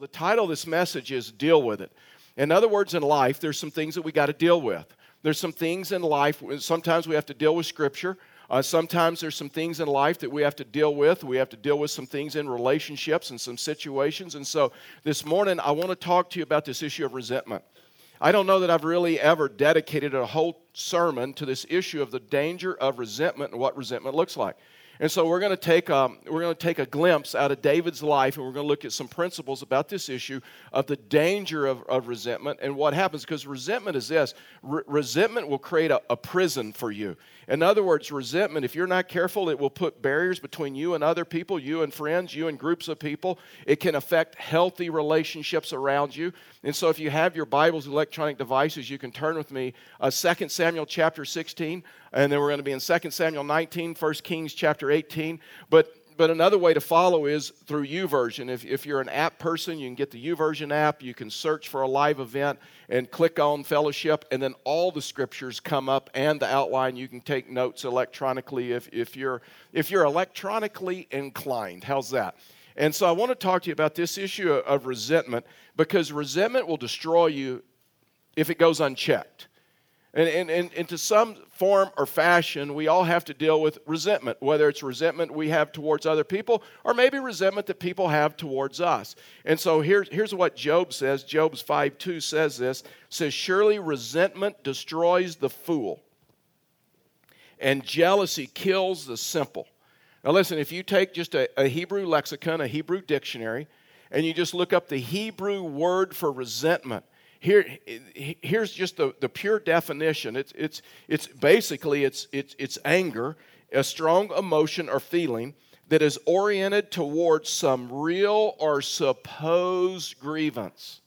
The title of this message is Deal with It. In other words, in life, there's some things that we got to deal with. There's some things in life, sometimes we have to deal with Scripture. Uh, sometimes there's some things in life that we have to deal with. We have to deal with some things in relationships and some situations. And so this morning, I want to talk to you about this issue of resentment. I don't know that I've really ever dedicated a whole sermon to this issue of the danger of resentment and what resentment looks like. And so we're going to take um, we're going to take a glimpse out of David's life, and we're going to look at some principles about this issue of the danger of, of resentment and what happens. Because resentment is this: resentment will create a, a prison for you. In other words, resentment, if you're not careful, it will put barriers between you and other people, you and friends, you and groups of people. It can affect healthy relationships around you. And so, if you have your Bibles, electronic devices, you can turn with me uh, 2 Samuel chapter 16, and then we're going to be in 2 Samuel 19, 1 Kings chapter 18. But but another way to follow is through YouVersion. If, if you're an app person, you can get the YouVersion app. You can search for a live event and click on fellowship, and then all the scriptures come up and the outline. You can take notes electronically if, if, you're, if you're electronically inclined. How's that? And so I want to talk to you about this issue of resentment because resentment will destroy you if it goes unchecked. And, and, and, and, to some form or fashion, we all have to deal with resentment, whether it's resentment we have towards other people or maybe resentment that people have towards us. And so here's, here's what Job says Job's 5 2 says this says, Surely resentment destroys the fool, and jealousy kills the simple. Now, listen, if you take just a, a Hebrew lexicon, a Hebrew dictionary, and you just look up the Hebrew word for resentment, here, here's just the, the pure definition. It's, it's, it's basically it's, it's, it's anger, a strong emotion or feeling that is oriented towards some real or supposed grievance.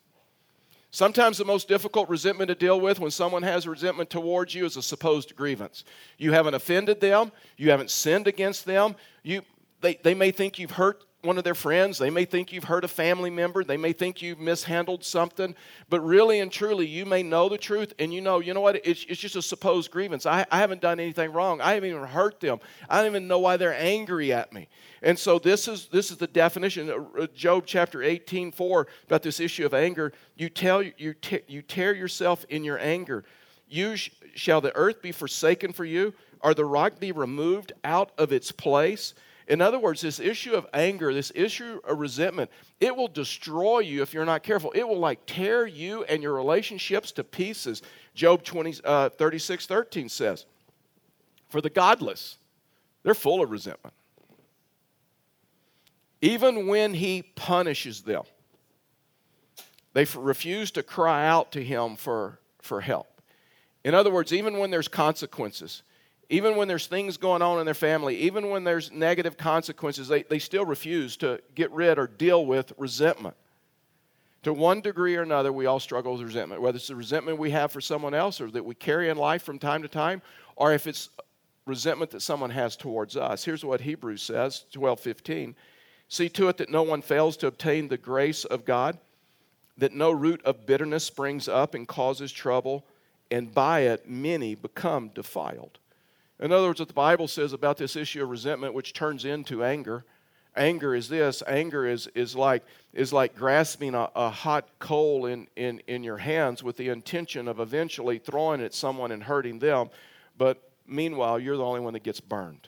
Sometimes the most difficult resentment to deal with when someone has resentment towards you is a supposed grievance. You haven't offended them, you haven't sinned against them, you, they, they may think you've hurt one of their friends. They may think you've hurt a family member. They may think you've mishandled something. But really and truly, you may know the truth and you know, you know what? It's, it's just a supposed grievance. I, I haven't done anything wrong. I haven't even hurt them. I don't even know why they're angry at me. And so this is, this is the definition. Uh, Job chapter 18, 4, about this issue of anger. You, tell, you, te- you tear yourself in your anger. You sh- shall the earth be forsaken for you, or the rock be removed out of its place? In other words, this issue of anger, this issue of resentment, it will destroy you if you're not careful. It will like tear you and your relationships to pieces. Job 20, uh, 36 13 says, For the godless, they're full of resentment. Even when he punishes them, they refuse to cry out to him for, for help. In other words, even when there's consequences, even when there's things going on in their family, even when there's negative consequences, they, they still refuse to get rid or deal with resentment. To one degree or another, we all struggle with resentment, whether it's the resentment we have for someone else or that we carry in life from time to time, or if it's resentment that someone has towards us. Here's what Hebrews says, 12:15. See to it that no one fails to obtain the grace of God, that no root of bitterness springs up and causes trouble, and by it many become defiled. In other words, what the Bible says about this issue of resentment, which turns into anger, anger is this anger is, is like is like grasping a, a hot coal in, in, in your hands with the intention of eventually throwing it at someone and hurting them. But meanwhile you're the only one that gets burned.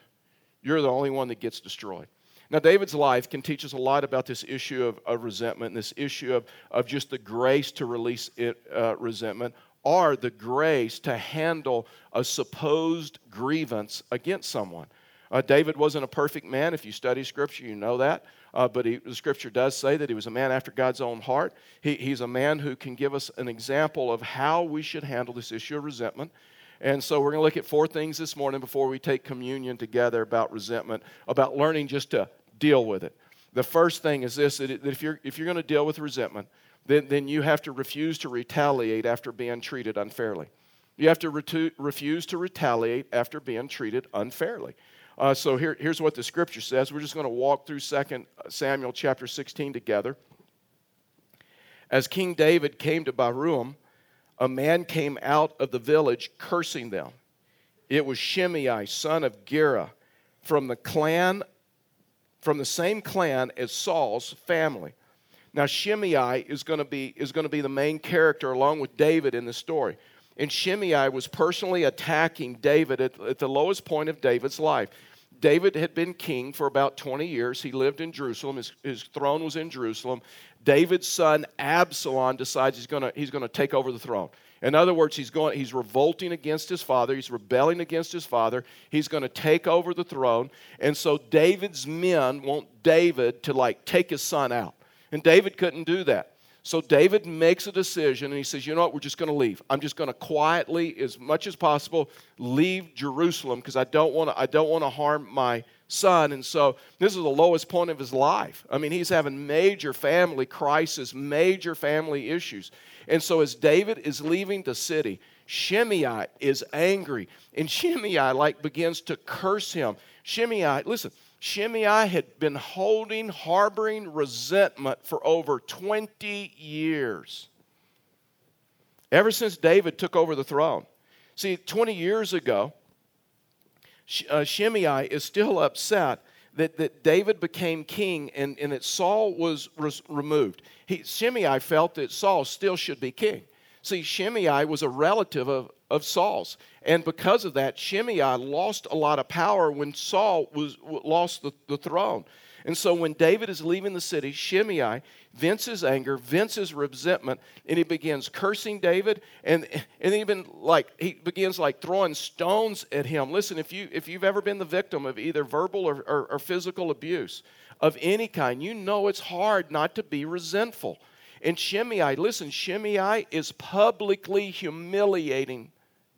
You're the only one that gets destroyed. Now david's life can teach us a lot about this issue of, of resentment and this issue of, of just the grace to release it, uh, resentment are the grace to handle a supposed grievance against someone. Uh, David wasn't a perfect man. If you study Scripture, you know that. Uh, but he, the Scripture does say that he was a man after God's own heart. He, he's a man who can give us an example of how we should handle this issue of resentment. And so we're going to look at four things this morning before we take communion together about resentment, about learning just to deal with it. The first thing is this that if you're, if you're going to deal with resentment, then, then you have to refuse to retaliate after being treated unfairly. You have to re- refuse to retaliate after being treated unfairly. Uh, so here, here's what the scripture says. We're just going to walk through 2 Samuel chapter 16 together. As King David came to Bahurim, a man came out of the village cursing them. It was Shimei, son of Gera, from the clan, from the same clan as Saul's family. Now, Shimei is going to be, is going to be the main character along with David in the story. And Shimei was personally attacking David at, at the lowest point of David's life. David had been king for about 20 years. He lived in Jerusalem. His, his throne was in Jerusalem. David's son Absalom decides he's going he's to take over the throne. In other words, he's, going, he's revolting against his father. He's rebelling against his father. He's going to take over the throne. And so David's men want David to like take his son out. And David couldn't do that. So David makes a decision and he says, You know what? We're just going to leave. I'm just going to quietly, as much as possible, leave Jerusalem because I don't want to I don't want to harm my son. And so this is the lowest point of his life. I mean, he's having major family crisis, major family issues. And so as David is leaving the city, Shimei is angry. And Shimei like begins to curse him. Shimei, listen, Shimei had been holding, harboring resentment for over 20 years. Ever since David took over the throne. See, 20 years ago, uh, Shimei is still upset that, that David became king and, and that Saul was res- removed. He, Shimei felt that Saul still should be king. See, Shimei was a relative of, of Saul's. And because of that, Shimei lost a lot of power when Saul was, lost the, the throne. And so when David is leaving the city, Shimei vents his anger, vents his resentment, and he begins cursing David, and, and even like he begins like throwing stones at him. Listen, if you if you've ever been the victim of either verbal or, or, or physical abuse of any kind, you know it's hard not to be resentful. And Shimei, listen, Shimei is publicly humiliating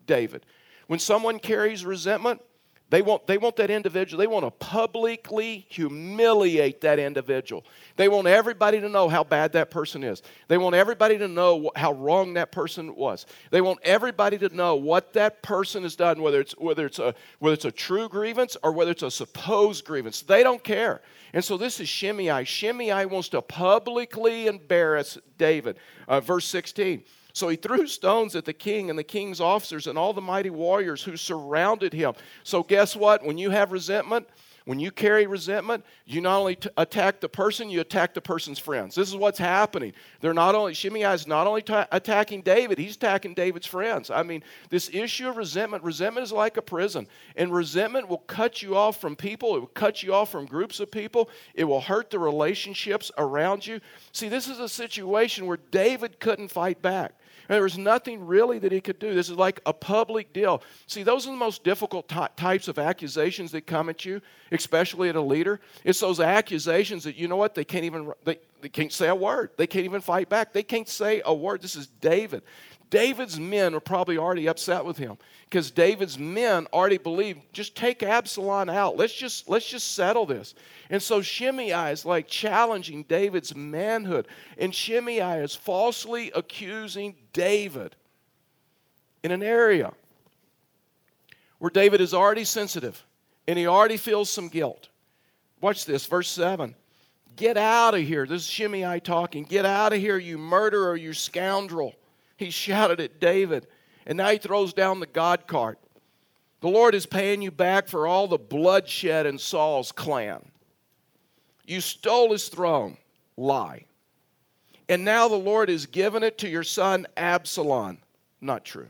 David. When someone carries resentment, they want, they want that individual, they want to publicly humiliate that individual. They want everybody to know how bad that person is. They want everybody to know how wrong that person was. They want everybody to know what that person has done, whether it's, whether it's, a, whether it's a true grievance or whether it's a supposed grievance. They don't care. And so this is Shimei. Shimei wants to publicly embarrass David. Uh, verse 16. So he threw stones at the king and the king's officers and all the mighty warriors who surrounded him. So, guess what? When you have resentment, when you carry resentment, you not only t- attack the person, you attack the person's friends. This is what's happening. They're not only, Shimei is not only ta- attacking David, he's attacking David's friends. I mean, this issue of resentment, resentment is like a prison. And resentment will cut you off from people, it will cut you off from groups of people, it will hurt the relationships around you. See, this is a situation where David couldn't fight back. There was nothing really that he could do. This is like a public deal. See, those are the most difficult ty- types of accusations that come at you, especially at a leader. It's those accusations that, you know what, they can't even, they, they can't say a word. They can't even fight back. They can't say a word. This is David. David's men are probably already upset with him because David's men already believed just take Absalom out. Let's just let's just settle this. And so Shimei is like challenging David's manhood, and Shimei is falsely accusing David in an area where David is already sensitive and he already feels some guilt. Watch this, verse 7. Get out of here. This is Shimei talking. Get out of here, you murderer, you scoundrel. He shouted at David. And now he throws down the God cart. The Lord is paying you back for all the bloodshed in Saul's clan. You stole his throne. Lie. And now the Lord has given it to your son Absalom. Not true.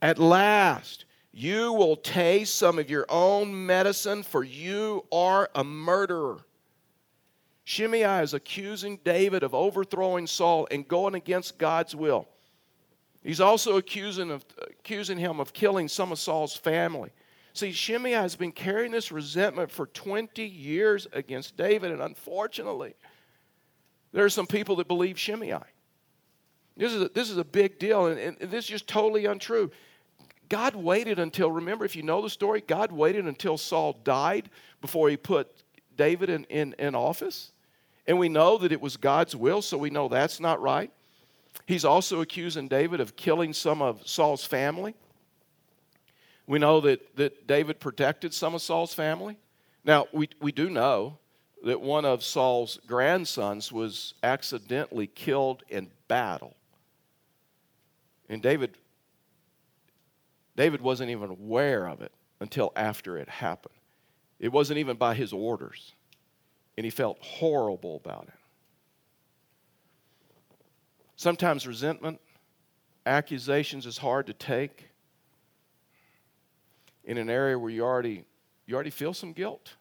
At last, you will taste some of your own medicine, for you are a murderer. Shimei is accusing David of overthrowing Saul and going against God's will. He's also accusing, of, accusing him of killing some of Saul's family. See, Shimei has been carrying this resentment for 20 years against David, and unfortunately, there are some people that believe Shimei. This is a, this is a big deal, and, and this is just totally untrue. God waited until, remember, if you know the story, God waited until Saul died before he put David in, in, in office. And we know that it was God's will, so we know that's not right. He's also accusing David of killing some of Saul's family. We know that, that David protected some of Saul's family. Now, we, we do know that one of Saul's grandsons was accidentally killed in battle. And David, David wasn't even aware of it until after it happened. It wasn't even by his orders. And he felt horrible about it. Sometimes resentment, accusations is hard to take in an area where you already you already feel some guilt.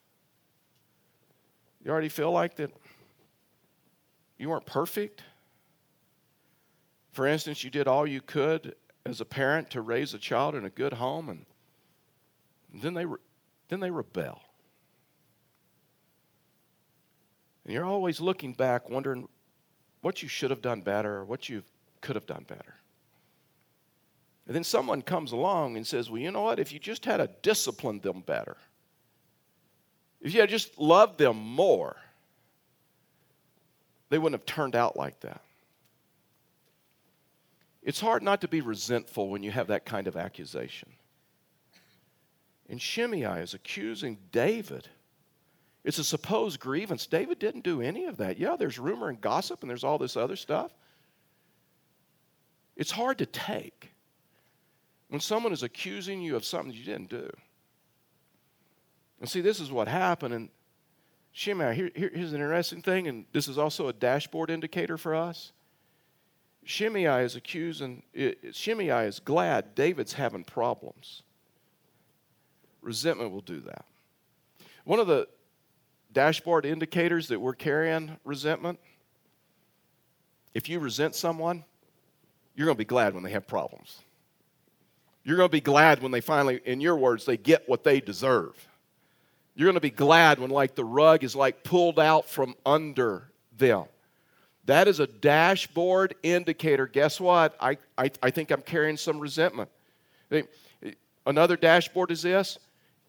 You already feel like that you weren't perfect. For instance, you did all you could as a parent to raise a child in a good home and then they then they rebel. And you're always looking back wondering what you should have done better or what you could have done better. And then someone comes along and says, Well, you know what? If you just had to discipline them better, if you had just loved them more, they wouldn't have turned out like that. It's hard not to be resentful when you have that kind of accusation. And Shimei is accusing David. It's a supposed grievance. David didn't do any of that. Yeah, there's rumor and gossip and there's all this other stuff. It's hard to take when someone is accusing you of something you didn't do. And see, this is what happened. And Shimei, here, here, here's an interesting thing, and this is also a dashboard indicator for us. Shimei is accusing, Shimei is glad David's having problems. Resentment will do that. One of the dashboard indicators that we're carrying resentment, if you resent someone, you're going to be glad when they have problems. You're going to be glad when they finally, in your words, they get what they deserve. You're going to be glad when, like, the rug is like pulled out from under them. That is a dashboard indicator. Guess what? I, I, I think I'm carrying some resentment. Another dashboard is this.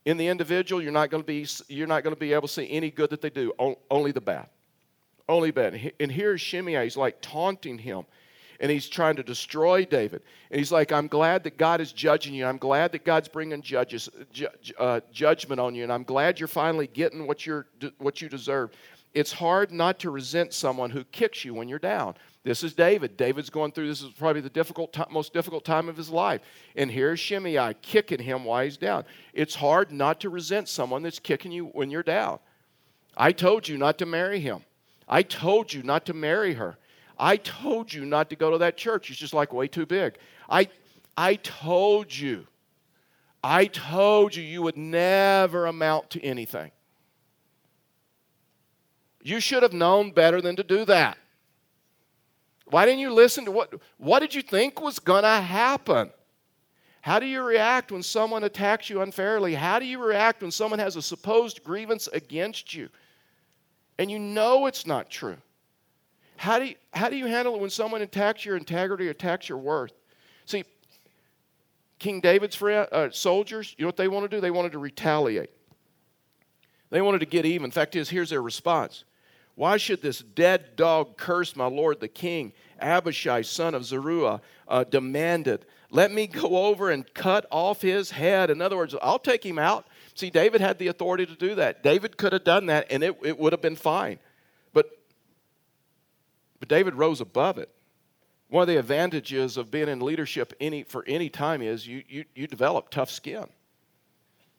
In the individual, you're not going to be, you're not going to be able to see any good that they do, only the bad. Only bad. And here's Shimei. He's like taunting him and he's trying to destroy David. And he's like, I'm glad that God is judging you. I'm glad that God's bringing judges, ju- uh, judgment on you. And I'm glad you're finally getting what, you're, what you deserve. It's hard not to resent someone who kicks you when you're down. This is David. David's going through this is probably the difficult most difficult time of his life. And here's Shimei kicking him while he's down. It's hard not to resent someone that's kicking you when you're down. I told you not to marry him. I told you not to marry her. I told you not to go to that church. It's just like way too big. I, I told you. I told you you would never amount to anything. You should have known better than to do that. Why didn't you listen to what what did you think was going to happen? How do you react when someone attacks you unfairly? How do you react when someone has a supposed grievance against you and you know it's not true? How do you, how do you handle it when someone attacks your integrity, or attacks your worth? See, King David's friend, uh, soldiers, you know what they want to do? They wanted to retaliate. They wanted to get even. Fact is, here's their response. Why should this dead dog curse my lord the king? Abishai, son of Zeruiah, uh, demanded, Let me go over and cut off his head. In other words, I'll take him out. See, David had the authority to do that. David could have done that, and it, it would have been fine. But David rose above it. One of the advantages of being in leadership any, for any time is you, you, you develop tough skin.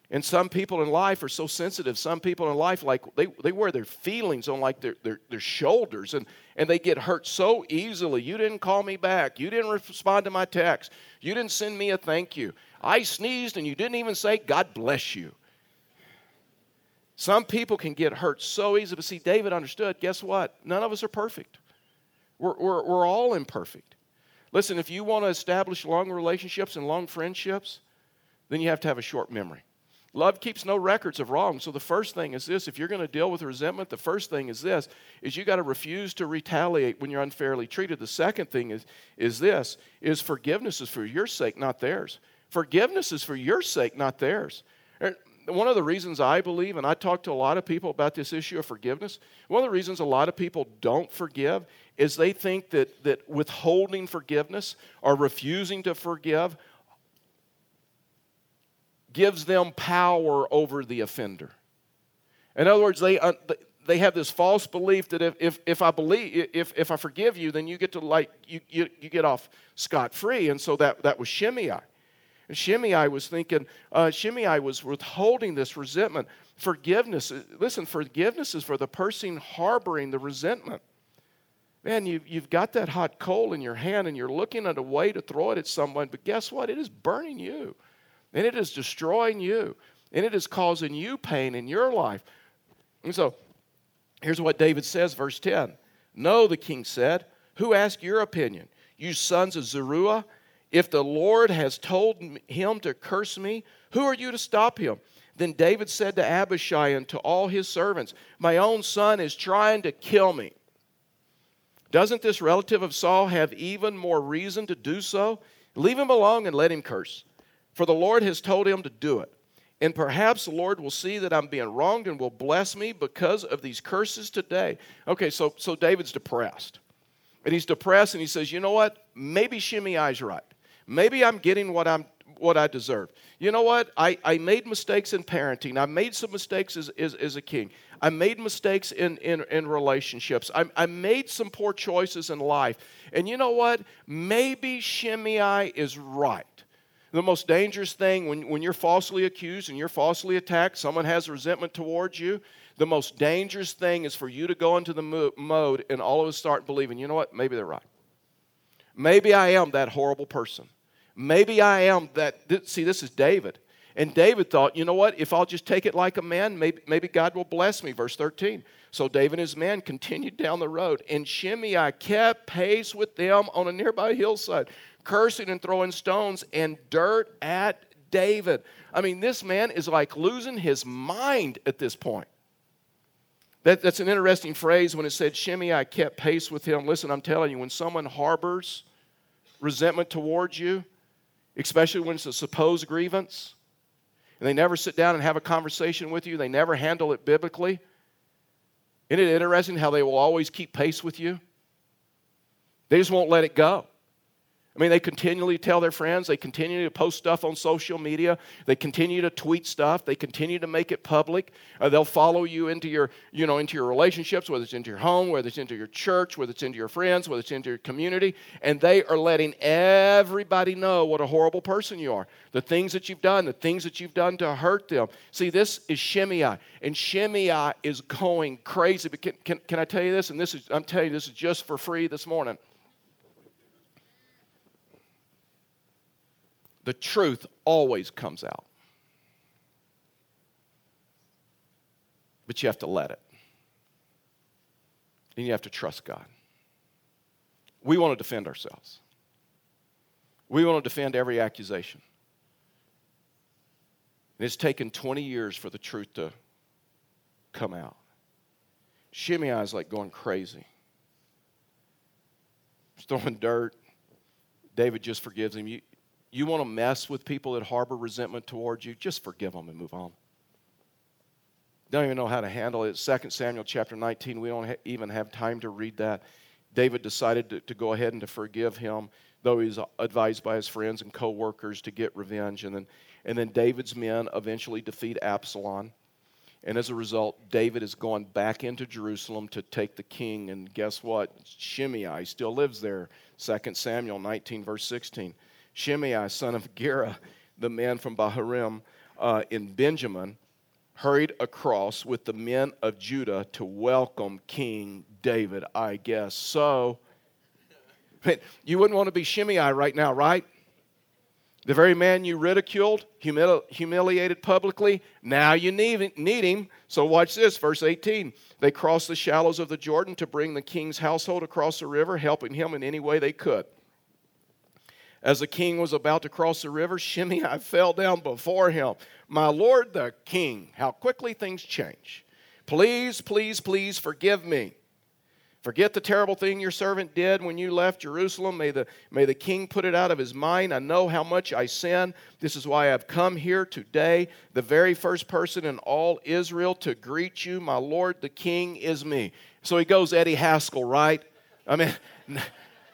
And some people in life are so sensitive. Some people in life, like, they, they wear their feelings on like their, their, their shoulders and, and they get hurt so easily. You didn't call me back. You didn't respond to my text. You didn't send me a thank you. I sneezed and you didn't even say, God bless you. Some people can get hurt so easily. But see, David understood guess what? None of us are perfect. We're, we're, we're all imperfect. Listen, if you want to establish long relationships and long friendships, then you have to have a short memory. Love keeps no records of wrong. So the first thing is this, if you're going to deal with resentment, the first thing is this, is you got to refuse to retaliate when you're unfairly treated. The second thing is, is this, is forgiveness is for your sake, not theirs. Forgiveness is for your sake, not theirs. One of the reasons I believe, and I talk to a lot of people about this issue of forgiveness, one of the reasons a lot of people don't forgive is they think that, that withholding forgiveness or refusing to forgive gives them power over the offender. In other words, they, uh, they have this false belief that if, if, if I believe if, if I forgive you, then you get to like you, you, you get off scot free. And so that, that was Shimei. And Shimei was thinking, uh, Shimei was withholding this resentment. Forgiveness, listen, forgiveness is for the person harboring the resentment. man, you, you've got that hot coal in your hand and you're looking at a way to throw it at someone, but guess what? It is burning you and it is destroying you and it is causing you pain in your life. And so here's what David says, verse 10 No, the king said, Who asked your opinion? You sons of Zeruiah? If the Lord has told him to curse me, who are you to stop him? Then David said to Abishai and to all his servants, My own son is trying to kill me. Doesn't this relative of Saul have even more reason to do so? Leave him alone and let him curse. For the Lord has told him to do it. And perhaps the Lord will see that I'm being wronged and will bless me because of these curses today. Okay, so, so David's depressed. And he's depressed and he says, You know what? Maybe Shimei's right. Maybe I'm getting what I'm what I deserve. You know what? I, I made mistakes in parenting. I made some mistakes as, as, as a king. I made mistakes in, in, in relationships. I, I made some poor choices in life. And you know what? Maybe Shimei is right. The most dangerous thing when, when you're falsely accused and you're falsely attacked, someone has resentment towards you, the most dangerous thing is for you to go into the mo- mode and all of us start believing, you know what? Maybe they're right. Maybe I am that horrible person. Maybe I am that. See, this is David. And David thought, you know what? If I'll just take it like a man, maybe, maybe God will bless me. Verse 13. So David and his men continued down the road, and Shimei kept pace with them on a nearby hillside, cursing and throwing stones and dirt at David. I mean, this man is like losing his mind at this point. That, that's an interesting phrase when it said Shimei I kept pace with him. Listen, I'm telling you, when someone harbors resentment towards you, especially when it's a supposed grievance, and they never sit down and have a conversation with you, they never handle it biblically. Isn't it interesting how they will always keep pace with you? They just won't let it go. I mean, they continually tell their friends, they continue to post stuff on social media, they continue to tweet stuff, they continue to make it public. Uh, they'll follow you into your, you know, into your relationships, whether it's into your home, whether it's into your church, whether it's into your friends, whether it's into your community, and they are letting everybody know what a horrible person you are. The things that you've done, the things that you've done to hurt them. See, this is Shimei, and Shimei is going crazy. But can, can, can I tell you this? And this is, I'm telling you, this is just for free this morning. The truth always comes out. But you have to let it. And you have to trust God. We want to defend ourselves. We want to defend every accusation. And it's taken 20 years for the truth to come out. Shimei is like going crazy. He's throwing dirt. David just forgives him. You, you want to mess with people that harbor resentment towards you, just forgive them and move on. Don't even know how to handle it. 2 Samuel chapter 19, we don't ha- even have time to read that. David decided to, to go ahead and to forgive him, though he's advised by his friends and co workers to get revenge. And then, and then David's men eventually defeat Absalom. And as a result, David is going back into Jerusalem to take the king. And guess what? Shimei still lives there. 2 Samuel 19, verse 16. Shimei, son of Gera, the man from Bahurim uh, in Benjamin, hurried across with the men of Judah to welcome King David, I guess. So, you wouldn't want to be Shimei right now, right? The very man you ridiculed, humili- humiliated publicly, now you need, need him. So watch this, verse 18. They crossed the shallows of the Jordan to bring the king's household across the river, helping him in any way they could. As the king was about to cross the river, Shimei fell down before him. My lord the king, how quickly things change. Please, please, please forgive me. Forget the terrible thing your servant did when you left Jerusalem. May the, may the king put it out of his mind. I know how much I sin. This is why I've come here today. The very first person in all Israel to greet you, my Lord the king, is me. So he goes Eddie Haskell, right? I mean,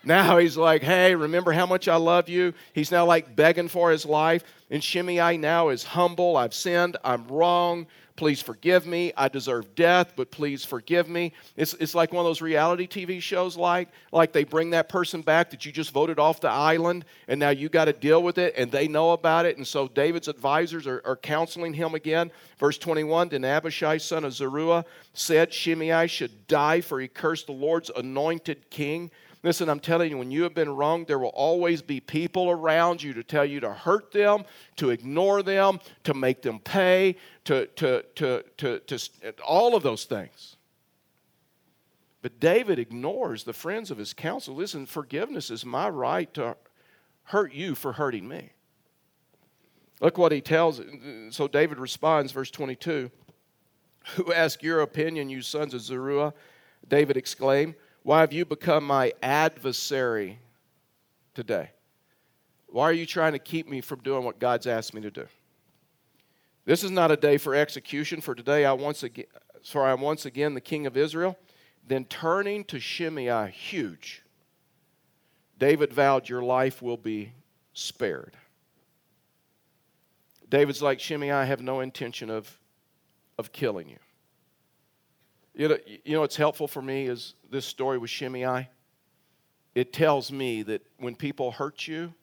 now he's like, hey, remember how much I love you? He's now like begging for his life. And Shimei now is humble. I've sinned. I'm wrong. Please forgive me. I deserve death, but please forgive me. It's, it's like one of those reality TV shows, like, like they bring that person back that you just voted off the island, and now you got to deal with it, and they know about it. And so David's advisors are, are counseling him again. Verse 21 Then Abishai, son of Zeruiah, said Shimei should die, for he cursed the Lord's anointed king. Listen, I'm telling you, when you have been wronged, there will always be people around you to tell you to hurt them, to ignore them, to make them pay, to, to, to, to, to, all of those things. But David ignores the friends of his counsel. Listen, forgiveness is my right to hurt you for hurting me. Look what he tells. So David responds, verse 22 Who ask your opinion, you sons of Zeruiah? David exclaimed. Why have you become my adversary today? Why are you trying to keep me from doing what God's asked me to do? This is not a day for execution, for today I once again, for I am once again the king of Israel. Then turning to Shimei, huge, David vowed, Your life will be spared. David's like, Shimei, I have no intention of, of killing you. You know, you know what's helpful for me is this story with Shimei. It tells me that when people hurt you,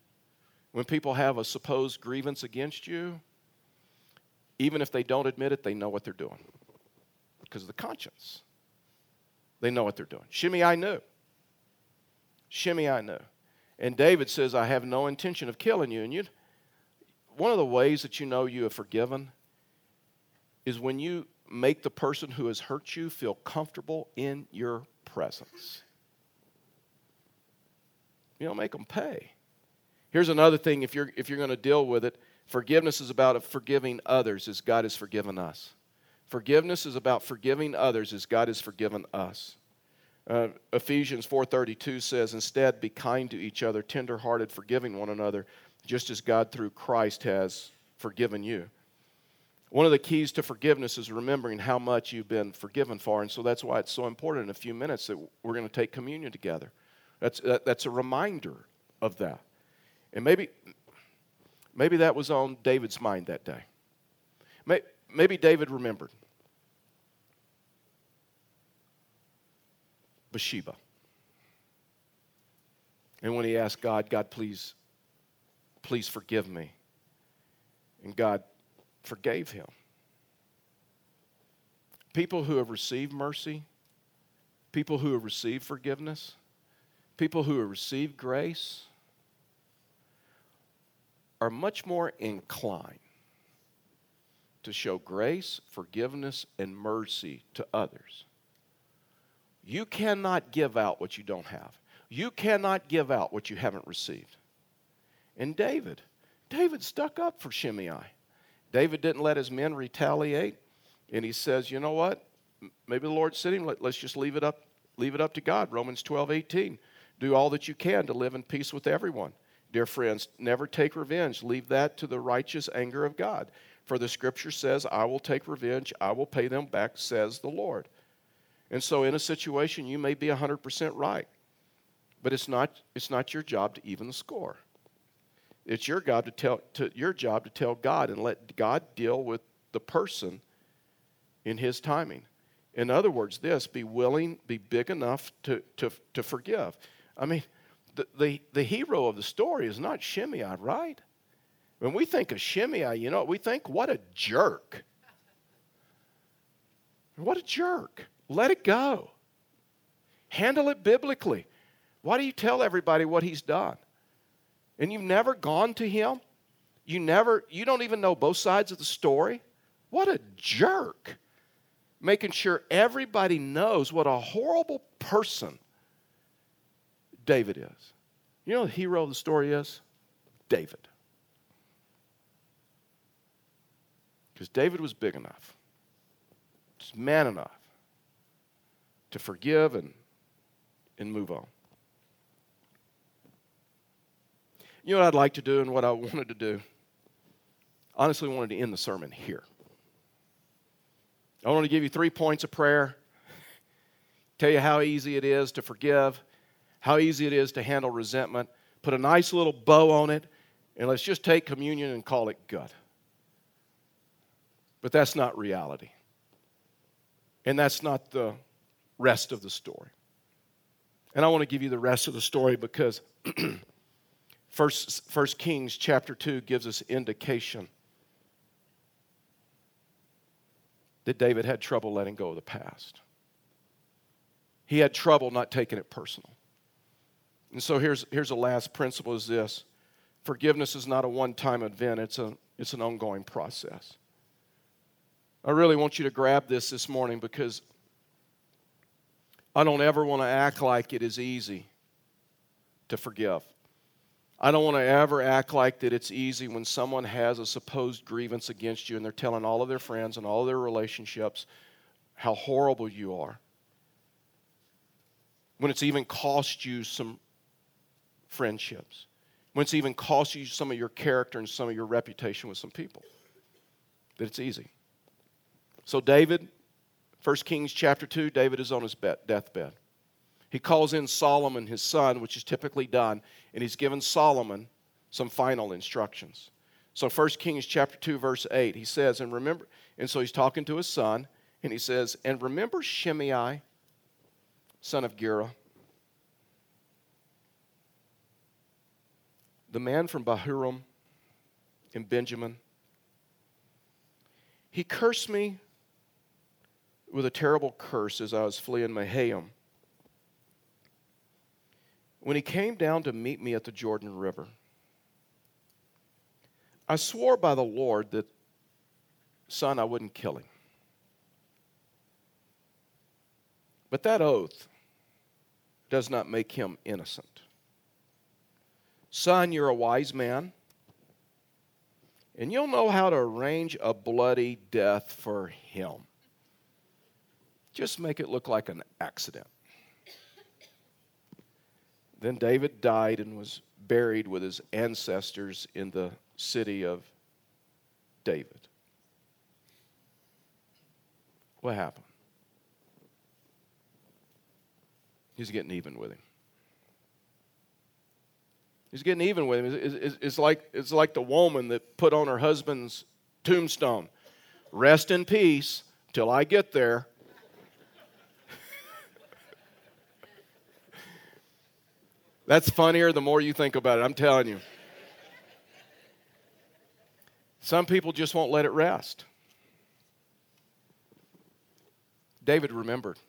when people have a supposed grievance against you, even if they don't admit it, they know what they're doing because of the conscience. They know what they're doing. Shimei knew. Shimei knew. And David says, I have no intention of killing you. And you, one of the ways that you know you have forgiven is when you make the person who has hurt you feel comfortable in your presence. You don't make them pay. Here's another thing if you're, if you're going to deal with it forgiveness is about forgiving others as God has forgiven us. Forgiveness is about forgiving others as God has forgiven us. Uh, Ephesians 4:32 says, "Instead, be kind to each other, tenderhearted, forgiving one another, just as God through Christ has forgiven you." One of the keys to forgiveness is remembering how much you've been forgiven for. And so that's why it's so important in a few minutes that we're going to take communion together. That's, that, that's a reminder of that. And maybe, maybe that was on David's mind that day. Maybe David remembered. Bathsheba. And when he asked God, God, please, please forgive me. And God forgave him. People who have received mercy, people who have received forgiveness, people who have received grace are much more inclined to show grace, forgiveness, and mercy to others. You cannot give out what you don't have. You cannot give out what you haven't received. And David, David stuck up for Shimei. David didn't let his men retaliate, and he says, you know what? Maybe the Lord said him, Let, us just leave it up, leave it up to God. Romans 12, 18. Do all that you can to live in peace with everyone. Dear friends, never take revenge. Leave that to the righteous anger of God. For the scripture says, I will take revenge, I will pay them back, says the Lord. And so in a situation, you may be 100% right, but it's not, it's not your job to even the score. It's your job to tell to, your job to tell God and let God deal with the person in his timing. In other words, this be willing, be big enough to, to, to forgive. I mean, the, the, the hero of the story is not Shimei, right? When we think of Shimei, you know, we think, what a jerk. What a jerk. Let it go. Handle it biblically. Why do you tell everybody what he's done? And you've never gone to him? You never, you don't even know both sides of the story? What a jerk. Making sure everybody knows what a horrible person David is. You know the hero of the story is? David. Because David was big enough, just man enough to forgive and, and move on. You know what I'd like to do and what I wanted to do? Honestly, I wanted to end the sermon here. I want to give you three points of prayer, tell you how easy it is to forgive, how easy it is to handle resentment, put a nice little bow on it, and let's just take communion and call it good. But that's not reality. And that's not the rest of the story. And I want to give you the rest of the story because First, First Kings chapter 2 gives us indication that David had trouble letting go of the past. He had trouble not taking it personal. And so here's, here's a last principle is this. Forgiveness is not a one-time event, it's, a, it's an ongoing process. I really want you to grab this this morning because I don't ever want to act like it is easy to forgive. I don't want to ever act like that it's easy when someone has a supposed grievance against you and they're telling all of their friends and all of their relationships how horrible you are. When it's even cost you some friendships. When it's even cost you some of your character and some of your reputation with some people. That it's easy. So David, 1 Kings chapter 2, David is on his deathbed. He calls in Solomon, his son, which is typically done, and he's given Solomon some final instructions. So 1 Kings chapter 2, verse 8, he says, and remember, and so he's talking to his son, and he says, and remember Shimei, son of Gera, the man from Bahurim in Benjamin. He cursed me with a terrible curse as I was fleeing Mahanaim when he came down to meet me at the Jordan River. I swore by the Lord that, son, I wouldn't kill him. But that oath does not make him innocent. Son, you're a wise man, and you'll know how to arrange a bloody death for him. Just make it look like an accident. Then David died and was buried with his ancestors in the city of David. What happened? He's getting even with him. He's getting even with him. It's, like, it's like the woman that put on her husband's tombstone Rest in peace till I get there. That's funnier the more you think about it, I'm telling you. Some people just won't let it rest. David remembered.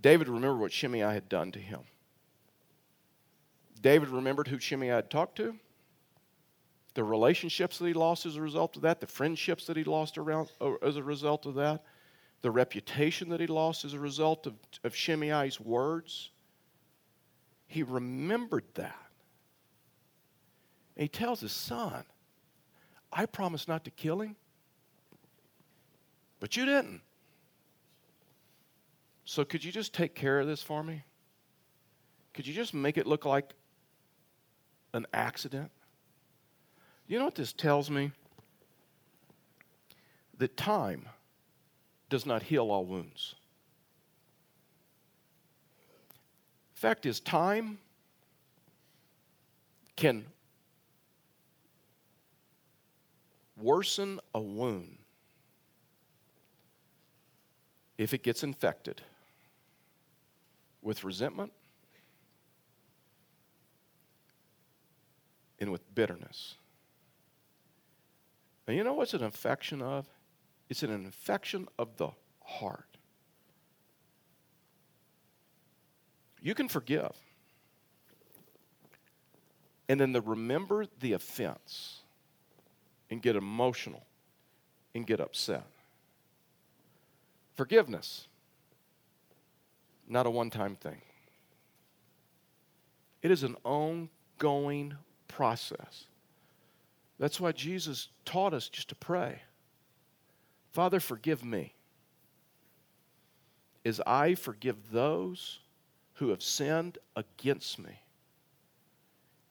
David remembered what Shimei had done to him. David remembered who Shimei had talked to, the relationships that he lost as a result of that, the friendships that he lost around, uh, as a result of that, the reputation that he lost as a result of, of Shimei's words. He remembered that. And he tells his son, I promised not to kill him, but you didn't. So could you just take care of this for me? Could you just make it look like an accident? You know what this tells me? That time does not heal all wounds. Fact is, time can worsen a wound if it gets infected with resentment and with bitterness. And you know what's an infection of? It's an infection of the heart. You can forgive. And then the remember the offense and get emotional and get upset. Forgiveness, not a one time thing. It is an ongoing process. That's why Jesus taught us just to pray Father, forgive me as I forgive those who have sinned against me.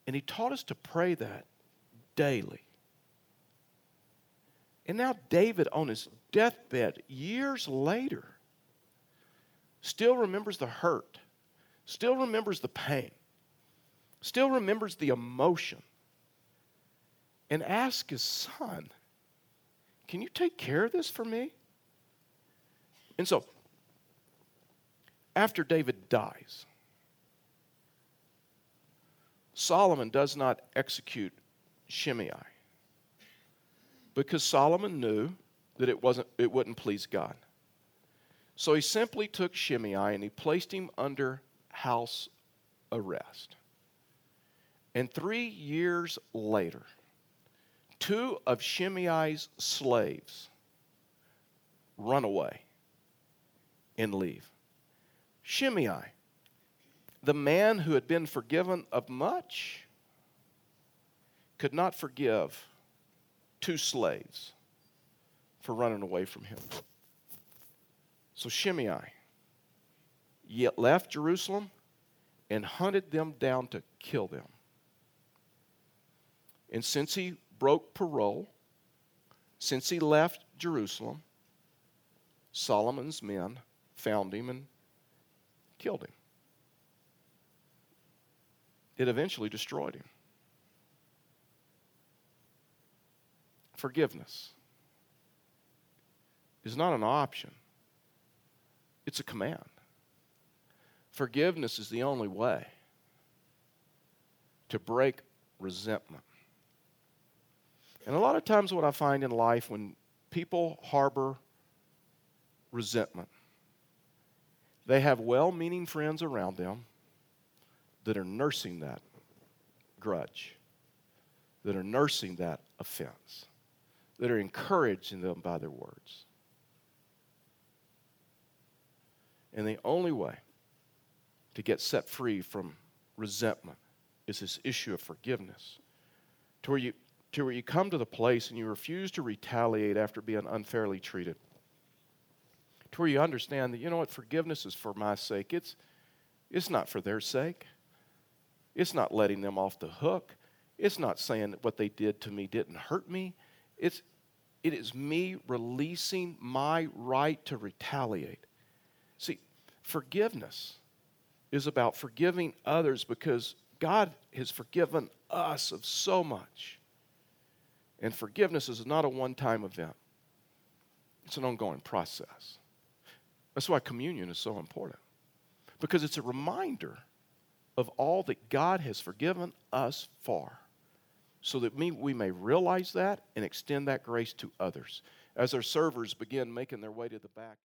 And he taught us to pray that daily. And now, David, on his deathbed, years later, still remembers the hurt, still remembers the pain, still remembers the emotion, and asks his son, Can you take care of this for me? And so, after David dies, Solomon does not execute Shimei because Solomon knew that it, wasn't, it wouldn't please God. So he simply took Shimei and he placed him under house arrest. And three years later, two of Shimei's slaves run away and leave. Shimei, the man who had been forgiven of much, could not forgive two slaves for running away from him. So Shimei yet left Jerusalem and hunted them down to kill them. And since he broke parole, since he left Jerusalem, Solomon's men found him and killed him. It eventually destroyed him. Forgiveness is not an option, it's a command. Forgiveness is the only way to break resentment. And a lot of times, what I find in life when people harbor resentment, they have well meaning friends around them that are nursing that grudge, that are nursing that offense, that are encouraging them by their words. And the only way to get set free from resentment is this issue of forgiveness. To where you, to where you come to the place and you refuse to retaliate after being unfairly treated to where you understand that, you know what, forgiveness is for my sake. It's, it's not for their sake. It's not letting them off the hook. It's not saying that what they did to me didn't hurt me. It's, it is me releasing my right to retaliate. See, forgiveness is about forgiving others because God has forgiven us of so much. And forgiveness is not a one time event, it's an ongoing process. That's why communion is so important, because it's a reminder of all that God has forgiven us for, so that we, may realize that and extend that grace to others. As our servers begin making their way to the back.